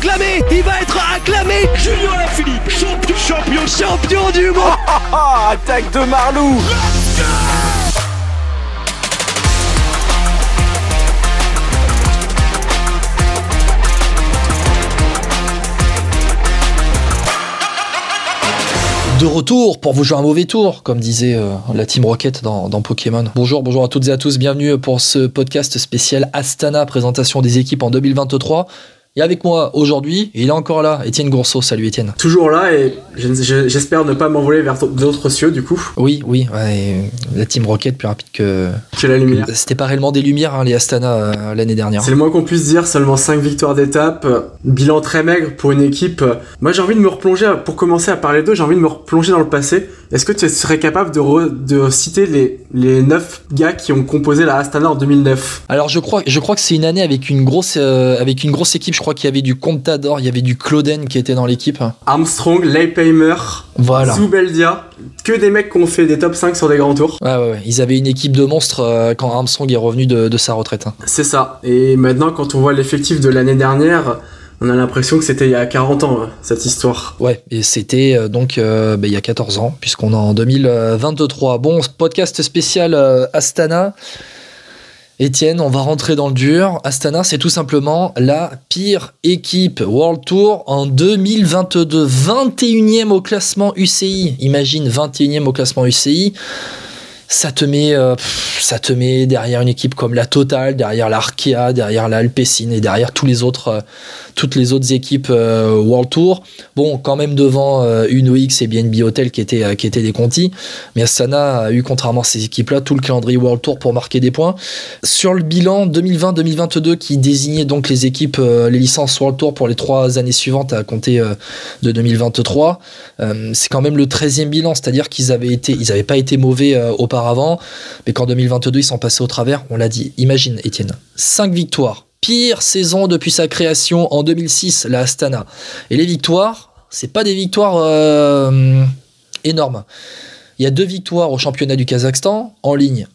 proclamé, il va être acclamé. Julien Lafilippe, champion, champion, champion du monde. Attaque de Marlou. De retour pour vous jouer un mauvais tour, comme disait euh, la Team Rocket dans, dans, Pokémon. Bonjour, bonjour à toutes et à tous, bienvenue pour ce podcast spécial Astana, présentation des équipes en 2023. Et avec moi aujourd'hui, il est encore là, Étienne Gourceau. Salut Étienne. Toujours là et j'espère ne pas m'envoler vers d'autres cieux du coup. Oui, oui, ouais, la Team Rocket plus rapide que, que la lumière. C'était pas réellement des lumières, hein, les Astana euh, l'année dernière. C'est le moins qu'on puisse dire, seulement 5 victoires d'étape, bilan très maigre pour une équipe. Moi j'ai envie de me replonger, pour commencer à parler d'eux, j'ai envie de me replonger dans le passé. Est-ce que tu serais capable de, de citer les, les 9 gars qui ont composé la Astana en 2009 Alors je crois, je crois que c'est une année avec une grosse, euh, avec une grosse équipe. Je crois qu'il y avait du Contador, il y avait du Clauden qui était dans l'équipe. Armstrong, Leipheimer, voilà. Zubeldia, que des mecs qui ont fait des top 5 sur des grands tours. Ouais, ouais, ouais. Ils avaient une équipe de monstres euh, quand Armstrong est revenu de, de sa retraite. Hein. C'est ça. Et maintenant, quand on voit l'effectif de l'année dernière, on a l'impression que c'était il y a 40 ans, cette histoire. Ouais, et c'était euh, donc euh, bah, il y a 14 ans, puisqu'on est en 2023. Bon, podcast spécial euh, Astana. Étienne, on va rentrer dans le dur. Astana, c'est tout simplement la pire équipe World Tour en 2022. 21e au classement UCI. Imagine, 21e au classement UCI ça te met euh, ça te met derrière une équipe comme la Total, derrière l'Arkea, derrière l'Alpecin et derrière tous les autres euh, toutes les autres équipes euh, World Tour. Bon, quand même devant Uno X et BNB Hotel qui étaient qui étaient des contis, mais Astana a eu contrairement à ces équipes-là tout le calendrier World Tour pour marquer des points. Sur le bilan 2020-2022 qui désignait donc les équipes les licences World Tour pour les trois années suivantes à compter de 2023, c'est quand même le 13e bilan, c'est-à-dire qu'ils avaient été ils avaient pas été mauvais auparavant avant, mais qu'en 2022 ils sont passés au travers, on l'a dit. Imagine, Étienne, 5 victoires, pire saison depuis sa création en 2006, la Astana. Et les victoires, c'est pas des victoires euh, énormes. Il y a deux victoires au championnat du Kazakhstan en ligne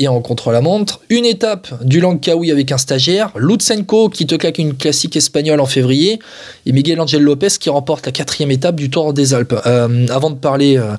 et en contre-la-montre. Une étape du Langkawi avec un stagiaire, Lutsenko qui te claque une classique espagnole en février, et Miguel Angel Lopez qui remporte la quatrième étape du Tour des Alpes. Euh, avant de parler euh,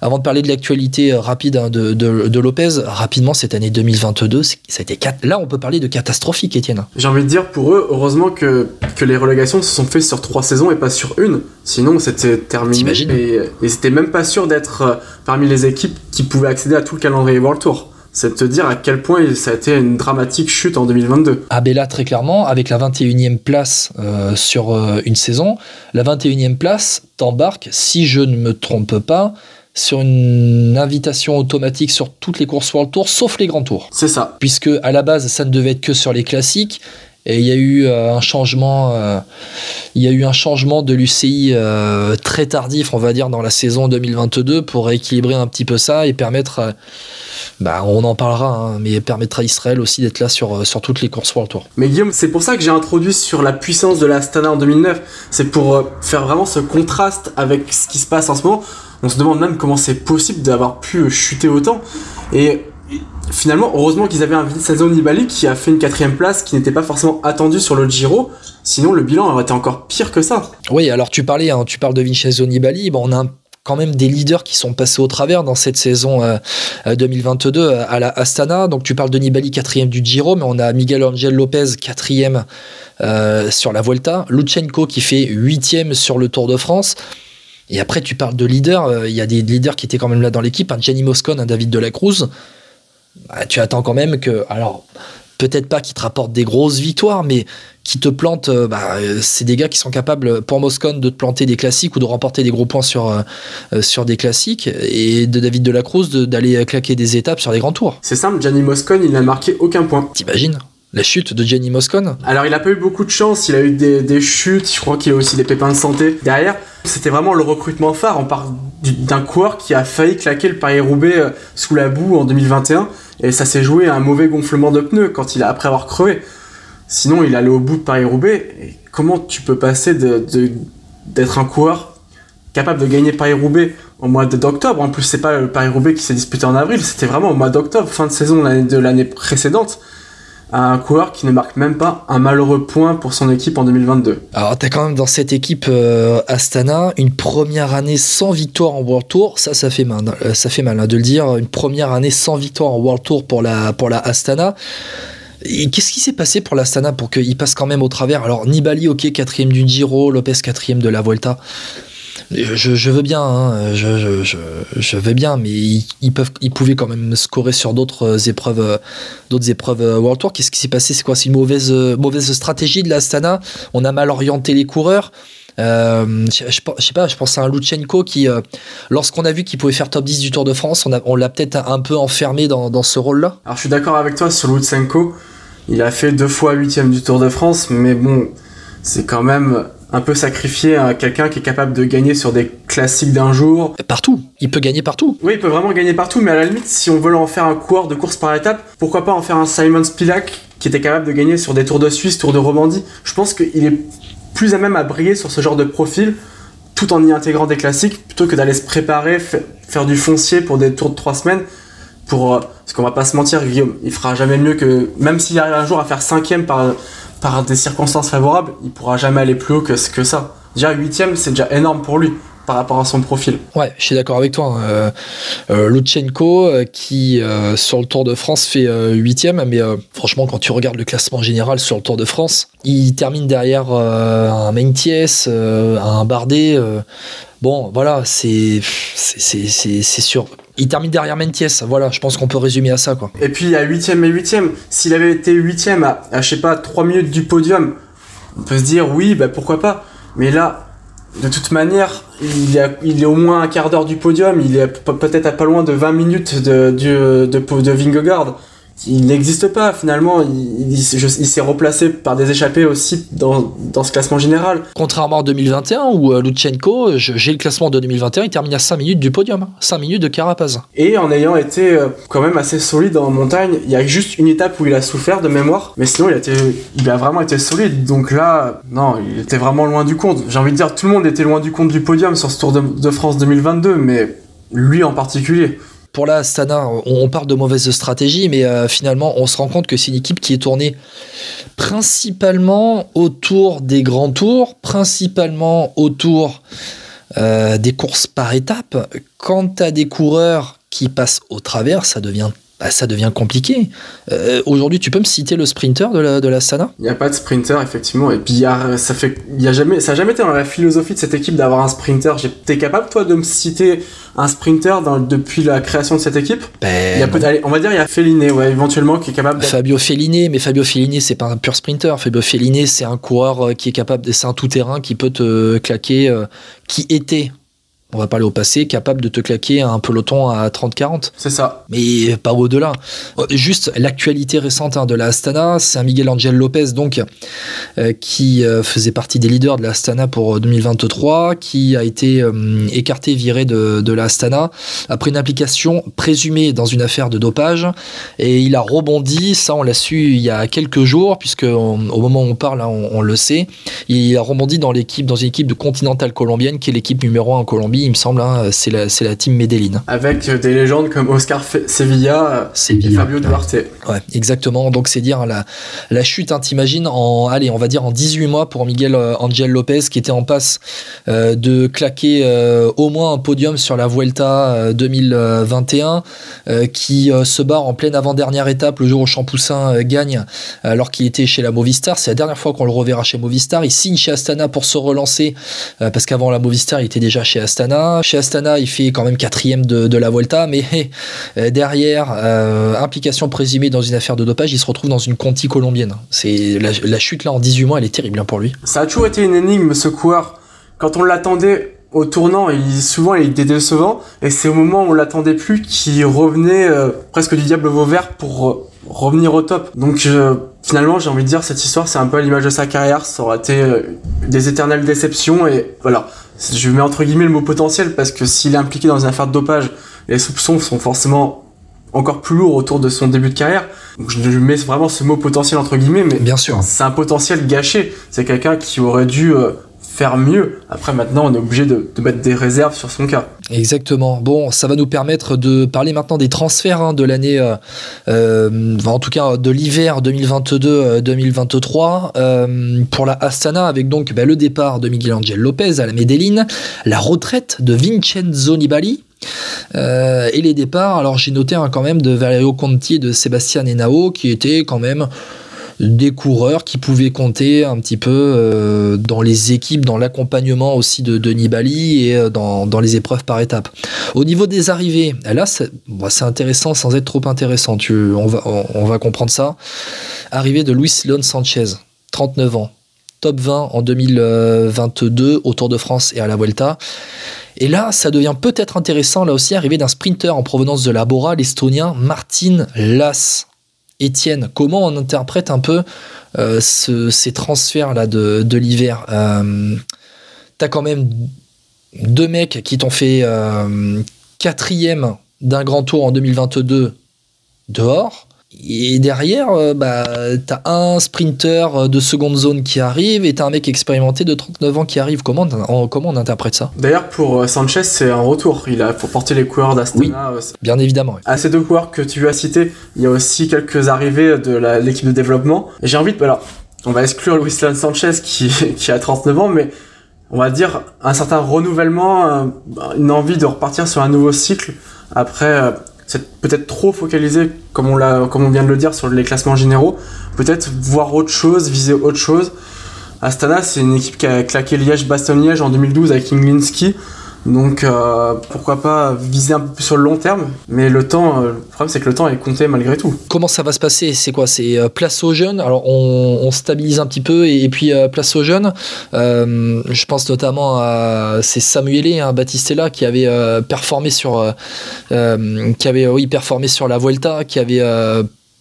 avant de parler de l'actualité euh, rapide hein, de, de, de, Lopez, rapidement, cette année 2022, ça a été là, on peut parler de catastrophique, Étienne. J'ai envie de dire pour eux, heureusement que, que les relégations se sont faites sur trois saisons et pas sur une. Sinon, c'était terminé. Et, et c'était même pas sûr d'être euh, parmi les équipes qui pouvaient accéder à tout le calendrier World Tour c'est de te dire à quel point ça a été une dramatique chute en 2022. Ah ben là, très clairement, avec la 21e place euh, sur euh, une saison, la 21e place t'embarque, si je ne me trompe pas, sur une invitation automatique sur toutes les courses World Tour, sauf les grands tours. C'est ça. Puisque à la base, ça ne devait être que sur les classiques. Et il y a eu euh, un changement, euh, il y a eu un changement de l'UCI euh, très tardif, on va dire, dans la saison 2022 pour rééquilibrer un petit peu ça et permettre, bah, on en parlera, hein, mais permettre à Israël aussi d'être là sur, sur toutes les courses World Tour. Mais Guillaume, c'est pour ça que j'ai introduit sur la puissance de la Stana en 2009. C'est pour faire vraiment ce contraste avec ce qui se passe en ce moment. On se demande même comment c'est possible d'avoir pu chuter autant. Et finalement, heureusement qu'ils avaient un Vincenzo Nibali qui a fait une quatrième place qui n'était pas forcément attendue sur le Giro. Sinon, le bilan aurait été encore pire que ça. Oui, alors tu parlais, hein, tu parles de Vincenzo Nibali. On a quand même des leaders qui sont passés au travers dans cette saison 2022 euh, à la Astana. Donc tu parles de Nibali quatrième du Giro, mais on a Miguel Angel Lopez quatrième euh, sur la Vuelta, Luchenko qui fait huitième sur le Tour de France. Et après, tu parles de leaders. Euh, il y a des leaders qui étaient quand même là dans l'équipe. Un Gianni Moscone, un David Delacruz. Bah, tu attends quand même que. Alors, peut-être pas qu'ils te rapportent des grosses victoires, mais qui te plantent. Euh, bah, c'est des gars qui sont capables, pour Moscone, de te planter des classiques ou de remporter des gros points sur, euh, sur des classiques. Et de David Delacruz d'aller claquer des étapes sur des grands tours. C'est simple, Gianni Moscone, il n'a marqué aucun point. T'imagines? La chute de Gianni Moscone. Alors il a pas eu beaucoup de chance, il a eu des, des chutes, je crois qu'il a aussi des pépins de santé derrière. C'était vraiment le recrutement phare, on parle d'un coureur qui a failli claquer le Paris-Roubaix euh, sous la boue en 2021 et ça s'est joué à un mauvais gonflement de pneus quand il a après avoir crevé. Sinon il allait au bout de Paris-Roubaix, comment tu peux passer de, d'être un coureur capable de gagner Paris-Roubaix au mois d'octobre? En plus, c'est pas le Paris-Roubaix qui s'est disputé en avril, c'était vraiment au mois d'octobre, fin de saison de l'année précédente à un coureur qui ne marque même pas un malheureux point pour son équipe en 2022. Alors, t'as quand même dans cette équipe euh, Astana une première année sans victoire en World Tour. Ça, ça fait mal, euh, hein, de le dire. Une première année sans victoire en World Tour pour la, pour la Astana. Qu'est-ce qui s'est passé pour l'Astana pour qu'il passe quand même au travers? Alors, Nibali, ok, quatrième du Giro, Lopez, quatrième de la Vuelta. Je, je veux bien, hein, je, je, bien, mais ils, pouvaient quand même scorer sur d'autres épreuves, euh, d'autres épreuves euh, World Tour. Qu'est-ce qui s'est passé? C'est quoi? C'est une mauvaise, euh, stratégie de l'Astana On a mal orienté les coureurs. Euh, je, sais pas, je pense à un Lutsenko qui, euh, lorsqu'on a vu qu'il pouvait faire top 10 du Tour de France, on l'a peut-être un peu enfermé dans, dans ce rôle-là. Alors je suis d'accord avec toi sur Lutsenko, il a fait deux fois huitième du Tour de France, mais bon, c'est quand même un peu sacrifié à quelqu'un qui est capable de gagner sur des classiques d'un jour. Partout, il peut gagner partout. Oui, il peut vraiment gagner partout, mais à la limite, si on veut en faire un coureur de course par étape, pourquoi pas en faire un Simon Spilak qui était capable de gagner sur des Tours de Suisse, Tours de Romandie. Je pense qu'il est plus à même à briller sur ce genre de profil, tout en y intégrant des classiques, plutôt que d'aller se préparer, fa- faire du foncier pour des tours de trois semaines. Pour, euh, parce qu'on va pas se mentir, Guillaume, il fera jamais mieux que. Même s'il arrive un jour à faire cinquième par, par des circonstances favorables, il pourra jamais aller plus haut que, que ça. Déjà, huitième, c'est déjà énorme pour lui par rapport à son profil. Ouais, je suis d'accord avec toi. hein. Euh, euh, euh, qui euh, sur le Tour de France fait huitième, mais franchement, quand tu regardes le classement général sur le Tour de France, il termine derrière un euh, un Bardet. bon, voilà, c'est sûr. Il termine derrière Meintjes. Voilà, je pense qu'on peut résumer à ça, quoi. Et puis à 8ème et 8ème, s'il avait été 8ème à, je sais pas, 3 minutes du podium, on peut se dire oui, bah pourquoi pas. Mais là, de toute manière, il est, au moins un quart d'heure du podium, il est pe- peut-être à pas loin de 20 minutes de, de, de Vingegaard. Il n'existe pas finalement, il, il, je- il s'est replacé par des échappées aussi dans, dans ce classement général. Contrairement en 2021, où euh, Lutsenko, j'ai le classement de 2021, il termine à 5 minutes du podium. 5 minutes de Carapaz. Et en ayant été euh, quand même assez solide en montagne, il y a juste une étape où il a souffert de mémoire, mais sinon il a, été, il a vraiment été solide. Donc là, non, il était vraiment loin du compte. J'ai envie de dire, tout le monde était loin du compte du podium sur ce Tour de, de France 2022, mais lui en particulier. Pour la Astana, on, parle de mauvaise stratégie, mais euh, finalement, on se rend compte que c'est une équipe qui est tournée principalement autour des grands tours, principalement autour euh, des courses par étapes. Quand tu as des coureurs qui passent au travers, ça devient, bah, ça devient compliqué. Euh, Aujourd'hui, tu peux me citer le sprinter de la, de la Astana Il n'y a pas de sprinter, effectivement. Et puis, ça, fait, a jamais, ça n'a jamais été dans la philosophie de cette équipe d'avoir un sprinter. T'es capable, toi, de me citer un sprinter dans, depuis la création de cette équipe Ben, il y a non. peut- allez, On va dire il y a Féliné, ouais, éventuellement, qui est capable Fabio Felliné, mais Fabio Felliné, c'est pas un pur sprinter. Fabio Felliné, c'est un coureur euh, qui est capable, c'est un tout-terrain qui peut te claquer, euh, qui était, on va parler au passé, capable de te claquer un peloton à 30-40. C'est ça. Mais pas au-delà. Euh, Juste l'actualité récente hein, de la Astana, c'est un Miguel Angel Lopez donc euh, qui euh, faisait partie des leaders de la Astana pour euh, 2023, qui a été euh, écarté, viré de, de la Astana après une implication présumée dans une affaire de dopage. Et il a rebondi, ça on l'a su il y a quelques jours, puisque on- au moment où on parle, hein, on, on le sait. Il a rebondi dans l'équipe, dans une équipe de Continental colombienne, qui est l'équipe numéro 1 en Colombie, il me semble. hein, c'est la, c'est la team Medellin. Avec des légendes comme Oscar Fe- Sevilla et. Fabio Duarte. Ouais, exactement. Donc c'est dire la, la chute, hein, t'imagines, en, allez, on va dire en 18 mois pour Miguel euh, Angel Lopez qui était en passe euh, de claquer euh, au moins un podium sur la Vuelta euh, 2021, euh, qui se barre en pleine avant-dernière étape le jour où Champoussin gagne alors qu'il était chez la Movistar. C'est la dernière fois qu'on le reverra chez Movistar. Il signe chez Astana pour se relancer parce qu'avant la Movistar, il était déjà chez Astana. Chez Astana, il fait quand même quatrième de, la Vuelta, mais euh, derrière, euh, implication présumée dans une affaire de dopage, il se retrouve dans une Conti colombienne. C'est la, chute là en 18 mois, elle est terrible hein, pour lui. Ça a toujours été une énigme, ce coureur. Quand on l'attendait au tournant, il, souvent il était décevant, et c'est au moment où on l'attendait plus qu'il revenait euh, presque du diable Vauvert pour revenir au top. Donc finalement, j'ai envie de dire, cette histoire, c'est un peu à l'image de sa carrière, ça aurait été euh, des éternelles déceptions, et voilà. Je mets entre guillemets le mot potentiel, parce que s'il est impliqué dans une affaire de dopage, les soupçons sont forcément encore plus lourds autour de son début de carrière. Donc je mets vraiment ce mot potentiel entre guillemets, mais Bien sûr. c'est un potentiel gâché. C'est quelqu'un qui aurait dû euh, mieux. Après, maintenant, on est obligé de, mettre des réserves sur son cas. Exactement. Bon, ça va nous permettre de parler maintenant des transferts hein, de l'année, euh, euh, en tout cas de l'hiver 2022-2023 euh, pour la Astana, avec donc bah, le départ de Miguel Angel Lopez à la Medellin, la retraite de Vincenzo Nibali. Et les départs, alors j'ai noté hein, quand même de Valerio Conti et de Sébastien Henao qui étaient quand même des coureurs qui pouvaient compter un petit peu euh, dans les équipes, dans l'accompagnement aussi de, de Nibali et euh, dans, les épreuves par étapes. Au niveau des arrivées, là c'est bon, intéressant sans être trop intéressant, tu, on, va, comprendre ça. Arrivée de Luis Leon Sanchez, 39 ans, top 20 en 2022 au Tour de France et à la Vuelta. Et là, ça devient peut-être intéressant, là aussi, arrivé d'un sprinter en provenance de la Bora, l'estonien Martin Lass. Étienne, comment on interprète un peu euh, ce, ces transferts-là de, de l'hiver? Euh, T'as quand même deux mecs qui t'ont fait euh, quatrième d'un grand tour en 2022 dehors. Et derrière, euh, bah, t'as un sprinter de seconde zone qui arrive et t'as un mec expérimenté de 39 ans qui arrive. Comment on, comment on interprète ça? D'ailleurs, pour euh, Sanchez, c'est un retour. Il a pour porter les coureurs d'Astana. Oui, bien évidemment. Oui. À ces deux coureurs que tu as cités, il y a aussi quelques arrivées de l'équipe de développement. J'ai envie de. Alors, on va exclure Luis Sanchez qui, qui a 39 ans, mais on va dire un certain renouvellement, une envie de repartir sur un nouveau cycle après euh, c'est peut-être trop focalisé, comme on, vient de le dire, sur les classements généraux. Peut-être voir autre chose, viser autre chose. Astana, c'est une équipe qui a claqué Liège-Bastogne-Liège en 2012 avec Inglinski. Donc euh, pourquoi pas viser un peu plus sur le long terme, mais le temps, euh, le problème c'est que le temps est compté malgré tout. Comment ça va se passer? C'est quoi? C'est euh, place aux jeunes? Alors on, stabilise un petit peu et, et puis place aux jeunes. je pense notamment à c'est Samuele, hein, Battistella qui avait performé sur, qui avait oui performé sur la Vuelta, qui avait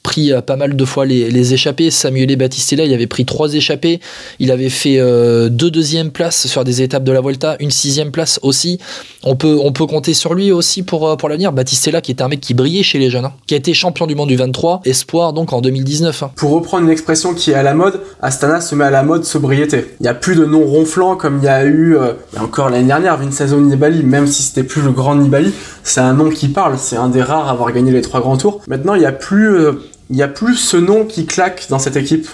pris pas mal de fois les, les échappées. Samuel Battistella, il avait pris trois échappées. Il avait fait euh, deux deuxièmes places sur des étapes de la Volta, une sixième place aussi. On peut, on peut compter sur lui aussi pour, pour l'avenir. Battistella, qui était un mec qui brillait chez les jeunes, hein, qui a été champion du monde du 23, espoir donc en 2019. Hein. Pour reprendre une expression qui est à la mode, Astana se met à la mode sobriété. Il n'y a plus de noms ronflants comme il y a eu euh, encore l'année dernière, Vincenzo Nibali, même si c'était plus le grand Nibali, c'est un nom qui parle, c'est un des rares à avoir gagné les trois grands tours. Maintenant, il n'y a plus. Euh, il y a plus ce nom qui claque dans cette équipe.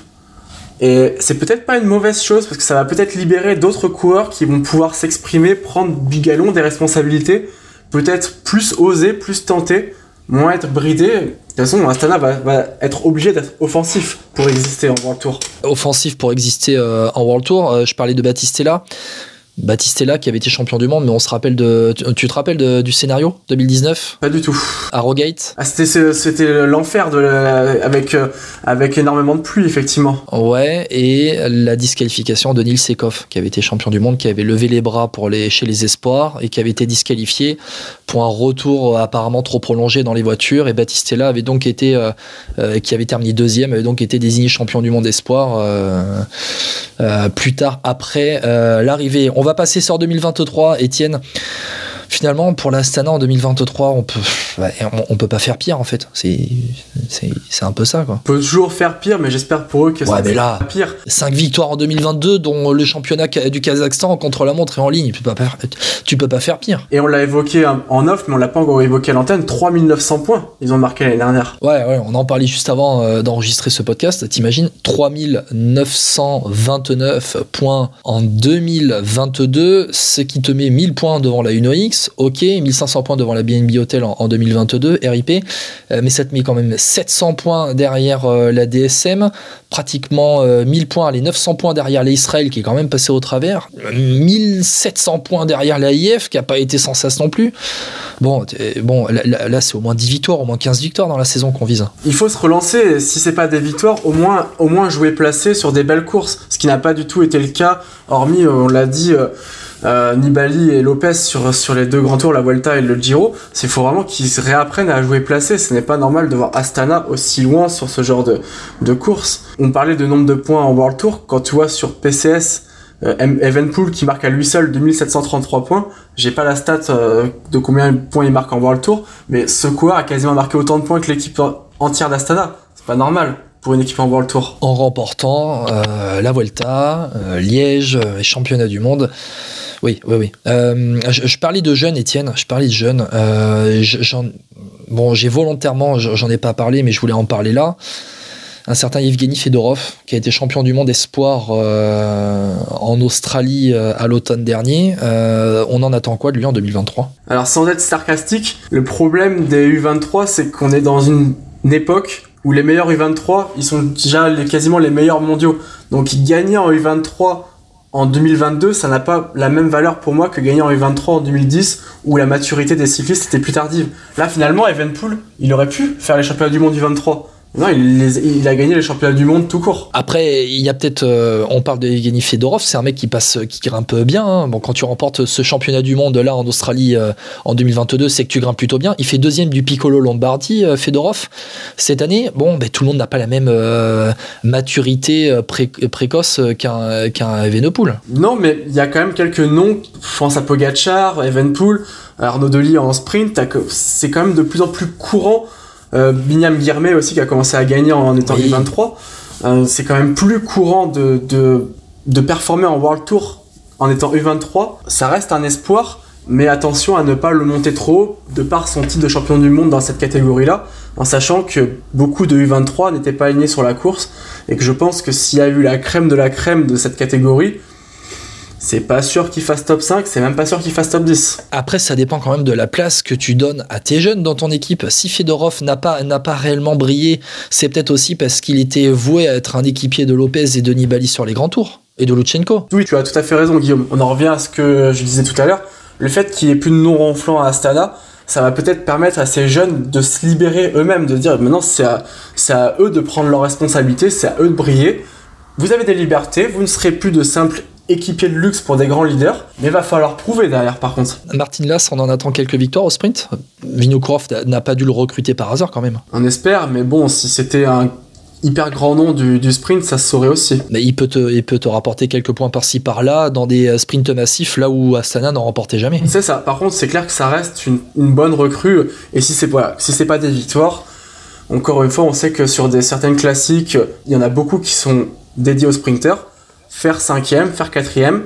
Et c'est peut-être pas une mauvaise chose parce que ça va peut-être libérer d'autres coureurs qui vont pouvoir s'exprimer, prendre du galon, des responsabilités, peut-être plus oser, plus tenter, moins être bridé. De toute façon, Astana va, va être obligé d'être offensif pour exister en World Tour. Offensif pour exister euh, en World Tour. Euh, je parlais de Battistella. Battistella qui avait été champion du monde, mais on se rappelle de. Tu, tu te rappelles de, du scénario 2019 Pas du tout. Arrogate Ah, c'était, c'était l'enfer avec, euh, avec énormément de pluie, effectivement. Ouais, et la disqualification de Nils Sekov, qui avait été champion du monde, qui avait levé les bras pour les, chez les espoirs et qui avait été disqualifié pour un retour apparemment trop prolongé dans les voitures. Et Battistella avait donc été. Euh, euh, qui avait terminé deuxième, avait donc été désigné champion du monde espoir euh, plus tard après l'arrivée. On va passer sur 2023, Étienne. Finalement, pour l'Astana en 2023, on peut, on, on, peut pas faire pire en fait. C'est, c'est, c'est un peu ça quoi. On peut toujours faire pire, mais j'espère pour eux que ouais, ça mais là, pire. 5 victoires en 2022, dont le championnat du Kazakhstan contre la montre est en ligne. Tu peux pas, tu peux pas faire pire. Et on l'a évoqué en off, mais on l'a pas encore évoqué à l'antenne. 3900 points, ils ont marqué l'année dernière. Ouais, ouais, on en parlait juste avant euh, d'enregistrer ce podcast. T'imagines 3929 points en 2022, ce qui te met 1000 points devant la Ok, 1500 points devant la BNB Hotel en, en 2022, RIP, euh, mais ça te met quand même 700 points derrière euh, la DSM, pratiquement euh, 1000 points, les 900 points derrière l'Israël qui est quand même passé au travers, 1700 points derrière la IF qui a pas été sans cesse non plus. Bon, bon là, c'est au moins 10 victoires, au moins 15 victoires dans la saison qu'on vise. Il faut se relancer, si c'est pas des victoires, au moins, au moins jouer placé sur des belles courses, ce qui n'a pas du tout été le cas, hormis, on l'a dit, euh, Nibali et Lopez sur, sur les deux grands tours, la Vuelta et le Giro, c'est faut vraiment qu'ils réapprennent à jouer placé. Ce n'est pas normal de voir Astana aussi loin sur ce genre de, de course. On parlait de nombre de points en World Tour. Quand tu vois sur PCS, euh, Evenpool qui marque à lui seul 2733 points, j'ai pas la stat euh, de combien de points il marque en World Tour, mais ce coureur a quasiment marqué autant de points que l'équipe entière d'Astana. C'est pas normal pour une équipe en World Tour. En remportant euh, la Vuelta, euh, Liège, euh, et championnat du monde. Oui, oui, oui. Euh, je, parlais de jeunes, Étienne. Je parlais de jeunes. Euh, bon, j'ai volontairement, je- j'en ai pas parlé, mais je voulais en parler là. Un certain Evgeny Fedorov, qui a été champion du monde espoir euh, en Australie à l'automne dernier. On en attend quoi de lui en 2023 Alors sans être sarcastique, le problème des U23 c'est qu'on est dans une, époque où les meilleurs U23 ils sont déjà quasiment les meilleurs mondiaux. Donc gagner en U23 en 2022 ça n'a pas la même valeur pour moi que gagner en U23 en 2010 où la maturité des cyclistes était plus tardive. Là finalement Evenpool il aurait pu faire les championnats du monde U23. Non il, les- il a gagné les championnats du monde tout court. Après, il y a peut-être, euh, on parle de Evgeny Fedorov, c'est un mec qui passe, qui grimpe bien. hein. Bon, quand tu remportes ce championnat du monde là en Australie euh, en 2022, c'est que tu grimpes plutôt bien. Il fait deuxième du Piccolo Lombardi, euh, Fedorov. Cette année, bon, ben, tout le monde n'a pas la même maturité pré- précoce qu'un qu'un Evenepoel. Non, mais il y a quand même quelques noms. Je pense à Evenpool, Arnaud Delis en sprint. C'est quand même de plus en plus courant. Euh, Binyam Guirmet aussi qui a commencé à gagner en étant Oui. U23. Euh, c'est quand même plus courant de, de, de performer en World Tour en étant U23. Ça reste un espoir, mais attention à ne pas le monter trop haut de par son titre de champion du monde dans cette catégorie-là, en sachant que beaucoup de U23 n'étaient pas alignés sur la course et que je pense que s'il y a eu la crème de la crème de cette catégorie, c'est pas sûr qu'il fasse top 5, c'est même pas sûr qu'il fasse top 10. Après, ça dépend quand même de la place que tu donnes à tes jeunes dans ton équipe. Si Fedorov n'a pas, n'a pas réellement brillé, c'est peut-être aussi parce qu'il était voué à être un équipier de Lopez et de Nibali sur les grands tours. Et de Lutsenko. Oui, tu as tout à fait raison, Guillaume. On en revient à ce que je disais tout à l'heure. Le fait qu'il n'y ait plus de non ronflant à Astana, ça va peut-être permettre à ces jeunes de se libérer eux-mêmes, de dire maintenant c'est à, c'est à eux de prendre leurs responsabilités, c'est à eux de briller. Vous avez des libertés, vous ne serez plus de simples équipiers de luxe pour des grands leaders, mais va falloir prouver derrière par contre. Martin Lass, on en attend quelques victoires au sprint. Vinokurov n'a pas dû le recruter par hasard quand même. On espère, mais bon, si c'était un hyper grand nom du, du sprint, ça se saurait aussi. Mais il peut te, il peut te rapporter quelques points par-ci par-là dans des euh, sprints massifs là où Astana n'en remportait jamais. C'est ça. Par contre, c'est clair que ça reste une, une bonne recrue. Et si c'est voilà, si c'est pas des victoires, encore une fois, on sait que sur des certaines classiques, il y en a beaucoup qui sont dédiés aux sprinters. Faire cinquième, faire quatrième,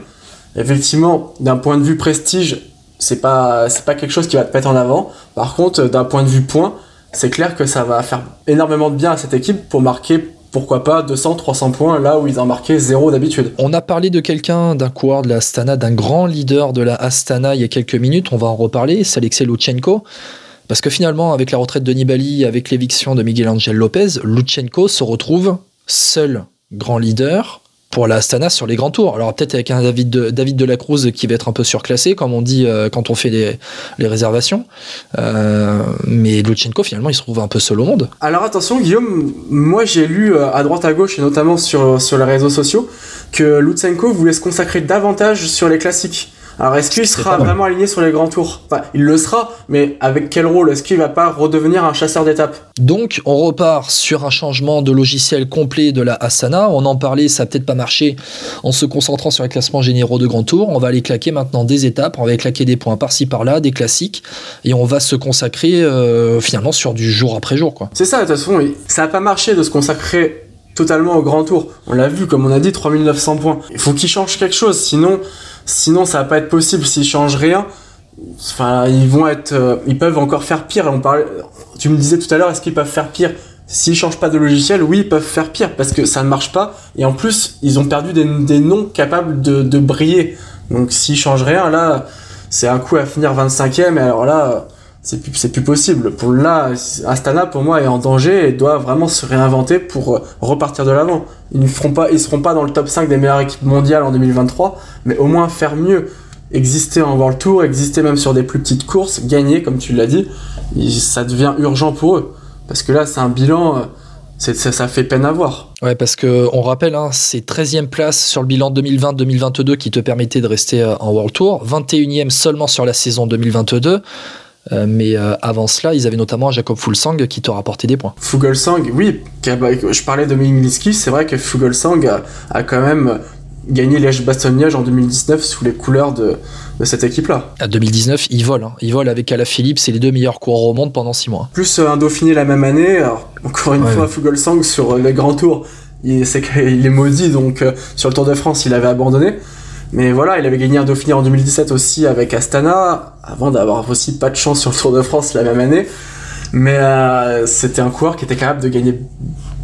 effectivement, d'un point de vue prestige, c'est pas c'est pas quelque chose qui va te mettre en avant. Par contre, d'un point de vue point, c'est clair que ça va faire énormément de bien à cette équipe pour marquer pourquoi pas 200, 300 points là où ils en marquaient zéro d'habitude. On a parlé de quelqu'un, d'un coureur de la Astana, d'un grand leader de la Astana il y a quelques minutes, on va en reparler, c'est Alexei Lutsenko. Parce que finalement, avec la retraite de Nibali, avec l'éviction de Miguel Angel Lopez, Lutsenko se retrouve seul grand leader pour la Astana sur les grands tours. Alors peut-être avec un David de, David de la Cruz qui va être un peu surclassé, comme on dit euh, quand on fait les, les réservations. Euh, mais Lutsenko, finalement, il se trouve un peu seul au monde. Alors attention Guillaume, moi j'ai lu euh, à droite à gauche et notamment sur, sur les réseaux sociaux que Lutsenko voulait se consacrer davantage sur les classiques. Alors est-ce qu'il sera vraiment aligné sur les grands tours Enfin, il le sera, mais avec quel rôle Est-ce qu'il va pas redevenir un chasseur d'étapes Donc, on repart sur un changement de logiciel complet de la Asana. On en parlait, ça a peut-être pas marché en se concentrant sur les classements généraux de Grand Tour. On va aller claquer maintenant des étapes, on va aller claquer des points par-ci par-là, des classiques, et on va se consacrer euh, finalement sur du jour après jour. Quoi. C'est ça, de toute façon, oui. ça n'a pas marché de se consacrer totalement au grand tour. On l'a vu, comme on a dit, 3900 points. Il faut qu'il change quelque chose, sinon, sinon ça va pas être possible. S'ils changent rien, enfin, ils vont être, euh, ils peuvent encore faire pire. On parlait, tu me disais tout à l'heure, est-ce qu'ils peuvent faire pire? S'ils changent pas de logiciel, oui, ils peuvent faire pire parce que ça ne marche pas. Et en plus, ils ont perdu des, noms capables de, briller. Donc, s'ils changent rien, là, c'est un coup à finir 25ème. Et alors là, c'est plus, plus possible. Pour là, Astana pour moi est en danger et doit vraiment se réinventer pour euh, repartir de l'avant. Ils ne feront pas, ils seront pas dans le top 5 des meilleures équipes mondiales en 2023, mais au moins faire mieux, exister en World Tour, exister même sur des plus petites courses, gagner comme tu l'as dit, ça devient urgent pour eux. Parce que là, c'est un bilan, euh, ça fait peine à voir. Ouais, parce que on rappelle, hein, c'est 13e place sur le bilan 2020-2022 qui te permettait de rester euh, en World Tour, 21e seulement sur la saison 2022. Euh, mais euh, avant cela, ils avaient notamment Jacob Fulsang qui te rapportait des points. Fugelsang, oui, je parlais de Miliski, c'est vrai que Fugelsang a, a quand même gagner Liège-Bastogne-Liège en 2019 sous les couleurs de, de cette équipe-là. À 2019, ils volent. Hein. Ils volent avec Alaphilippe, c'est les deux meilleurs coureurs au monde pendant six mois. Plus euh, un Dauphiné la même année, alors, encore une Ouais, fois, ouais. Fuglsang sur euh, les grands tours, il, est maudit, donc euh, sur le Tour de France, il avait abandonné. Mais voilà, il avait gagné un Dauphiné en 2017 aussi avec Astana, avant d'avoir aussi pas de chance sur le Tour de France la même année. Mais euh, c'était un coureur qui était capable de gagner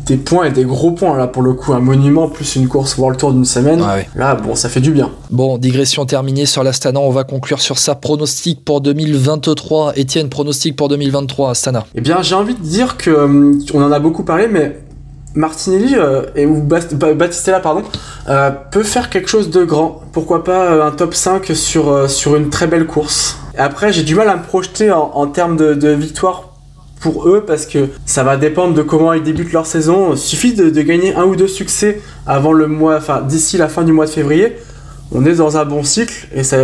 des points et des gros points là pour le coup un monument plus une course World Tour d'une semaine là bon ça fait du bien Bon, digression terminée sur l'Astana. On va conclure sur sa pronostic pour 2023. Étienne, pronostic pour 2023, Astana. Eh bien, j'ai envie de dire que hum, on en a beaucoup parlé, mais Martinelli euh, ou Bast- Ba- Battistella pardon euh, peut faire quelque chose de grand. Pourquoi pas euh, un top 5 sur sur une très belle course. Après, j'ai du mal à me projeter en, termes de, de victoire pour eux parce que ça va dépendre de comment ils débutent leur saison. Il suffit de, gagner un ou deux succès avant le mois, enfin d'ici la fin du mois de février. On est dans un bon cycle et ça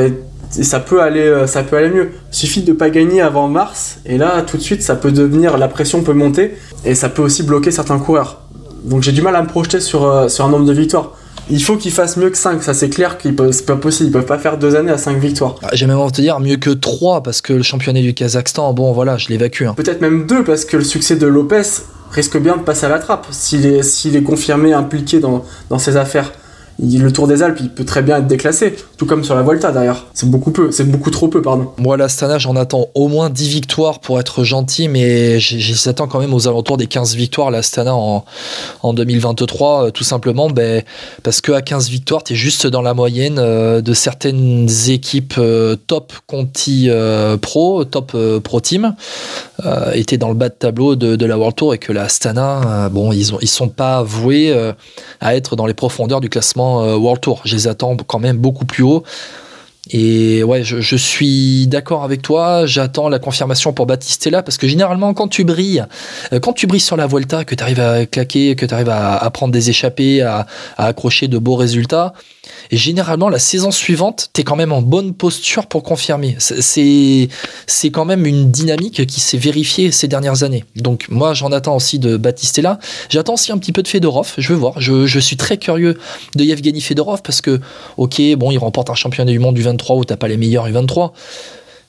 ça peut aller ça peut aller mieux. Il suffit de pas gagner avant mars et là tout de suite ça peut devenir la pression peut monter et ça peut aussi bloquer certains coureurs. Donc j'ai du mal à me projeter sur euh, sur un nombre de victoires. Il faut qu'ils fassent mieux que 5, ça c'est clair qu'ils peuvent c'est pas possible, ils peuvent pas faire deux années à 5 victoires. Ah, J'ai même envie de te dire mieux que 3 parce que le championnat du Kazakhstan, bon voilà, je l'évacue. hein. Peut-être même deux parce que le succès de Lopez risque bien de passer à la trappe s'il est, s'il est confirmé impliqué dans, dans ces affaires. Le Tour des Alpes, il peut très bien être déclassé, tout comme sur la Volta d'ailleurs. C'est beaucoup peu, c'est beaucoup trop peu, pardon. Moi, l'Astana, j'en attends au moins 10 victoires pour être gentil, mais j'attends quand même aux alentours des 15 victoires, l'Astana, en, en 2023, euh, tout simplement, ben, parce qu'à 15 victoires, tu es juste dans la moyenne euh, de certaines équipes euh, top Conti Pro, top Pro Team, et dans le bas de tableau de, la World Tour, et que la Astana, bon, ils, ont, ils sont pas voués à être dans les profondeurs du classement World Tour. Je les attends quand même beaucoup plus haut. Et ouais, je, suis d'accord avec toi. J'attends la confirmation pour Battistella parce que généralement, quand tu brilles, euh, quand tu brilles sur la Volta, que tu arrives à claquer, que tu arrives à, prendre des échappées, à, accrocher de beaux résultats, et généralement la saison suivante, tu es quand même en bonne posture pour confirmer. C'est quand même une dynamique qui s'est vérifiée ces dernières années. Donc moi, j'en attends aussi de Battistella. J'attends aussi un petit peu de Fedorov. Je veux voir. Je, je suis très curieux de Yevgeny Fedorov parce que Ok, bon, il remporte un championnat du monde du 23 où t'as pas les meilleurs du 23.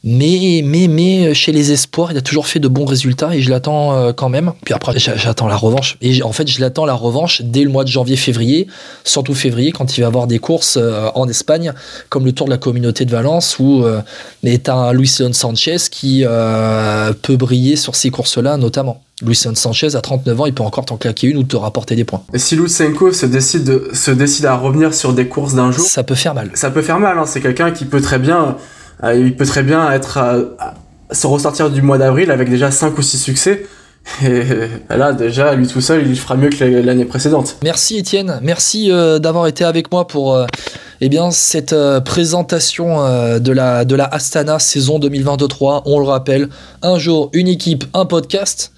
Mais, mais, mais chez les espoirs, il a toujours fait de bons résultats et je l'attends euh, quand même. Puis après, j'a- j'attends la revanche. Et en fait, je l'attends la revanche dès le mois de janvier-février, surtout février, quand il va avoir des courses euh, en Espagne, comme le Tour de la Communauté de Valence, où euh, mais t'as un Luis Leon Sanchez qui euh, peut briller sur ces courses-là, notamment. Luis Sanchez, à 39 ans, il peut encore t'en claquer une ou te rapporter des points. Et si Lutsenko se décide, de- se décide à revenir sur des courses d'un jour, Ça peut faire mal. ça peut faire mal. Hein. C'est quelqu'un qui peut très bien, euh, il peut très bien être euh, se ressortir du mois d'avril avec déjà 5 ou 6 succès. Et là, déjà, lui tout seul, il fera mieux que l'année précédente. Merci Étienne, merci euh, d'avoir été avec moi pour euh, eh bien, cette euh, présentation euh, de, la, de la Astana saison 2023. On le rappelle, un jour, une équipe, un podcast.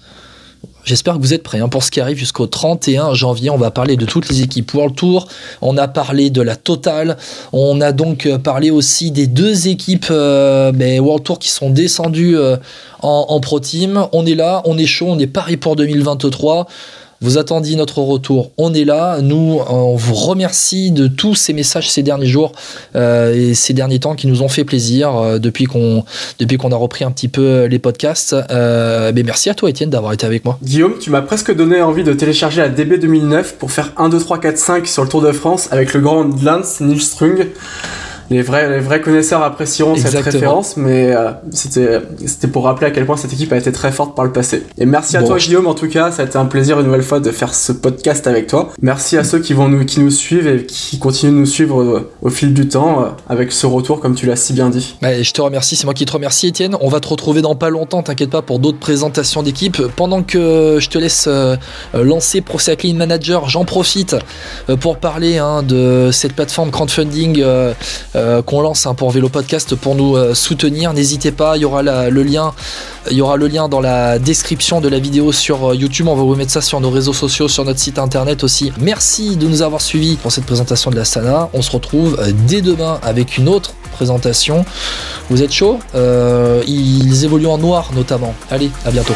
J'espère que vous êtes prêts hein, pour ce qui arrive jusqu'au 31 janvier. On va parler de toutes les équipes World Tour. On a parlé de la Total. On a donc euh, parlé aussi des deux équipes euh, World Tour qui sont descendues euh, en, en Pro Team. On est là, on est chaud, on est paré pour 2023. Vous attendiez notre retour, on est là. Nous, on vous remercie de tous ces messages ces derniers jours euh, et ces derniers temps qui nous ont fait plaisir euh, depuis qu'on depuis qu'on a repris un petit peu les podcasts. Euh, mais merci à toi, Étienne, d'avoir été avec moi. Guillaume, tu m'as presque donné envie de télécharger la DB 2009 pour faire 1, 2, 3, 4, 5 sur le Tour de France avec le grand Lance Nilstrung. Les vrais, les vrais connaisseurs apprécieront cette référence, mais euh, c'était c'était pour rappeler à quel point cette équipe a été très forte par le passé. Et merci à Bon, toi Guillaume en tout cas, ça a été un plaisir une nouvelle fois de faire ce podcast avec toi. Merci à ceux qui vont nous qui nous suivent et qui continuent de nous suivre euh, au fil du temps euh, avec ce retour comme tu l'as si bien dit. Ouais, je te remercie, c'est moi qui te remercie, Étienne. On va te retrouver dans pas longtemps, t'inquiète pas, pour d'autres présentations d'équipe. Pendant que je te laisse euh, lancer Pro Cycling Manager, j'en profite pour parler hein, de cette plateforme crowdfunding euh, qu'on lance hein, pour Vélo Podcast pour nous euh, soutenir. N'hésitez pas, il y aura le lien. Il y aura le lien dans la description de la vidéo sur euh, YouTube. On va vous mettre ça sur nos réseaux sociaux, sur notre site internet aussi. Merci de nous avoir suivis pour cette présentation de la Sana. On se retrouve dès demain avec une autre présentation. Vous êtes chaud? Ils évoluent en noir notamment. Allez, à bientôt.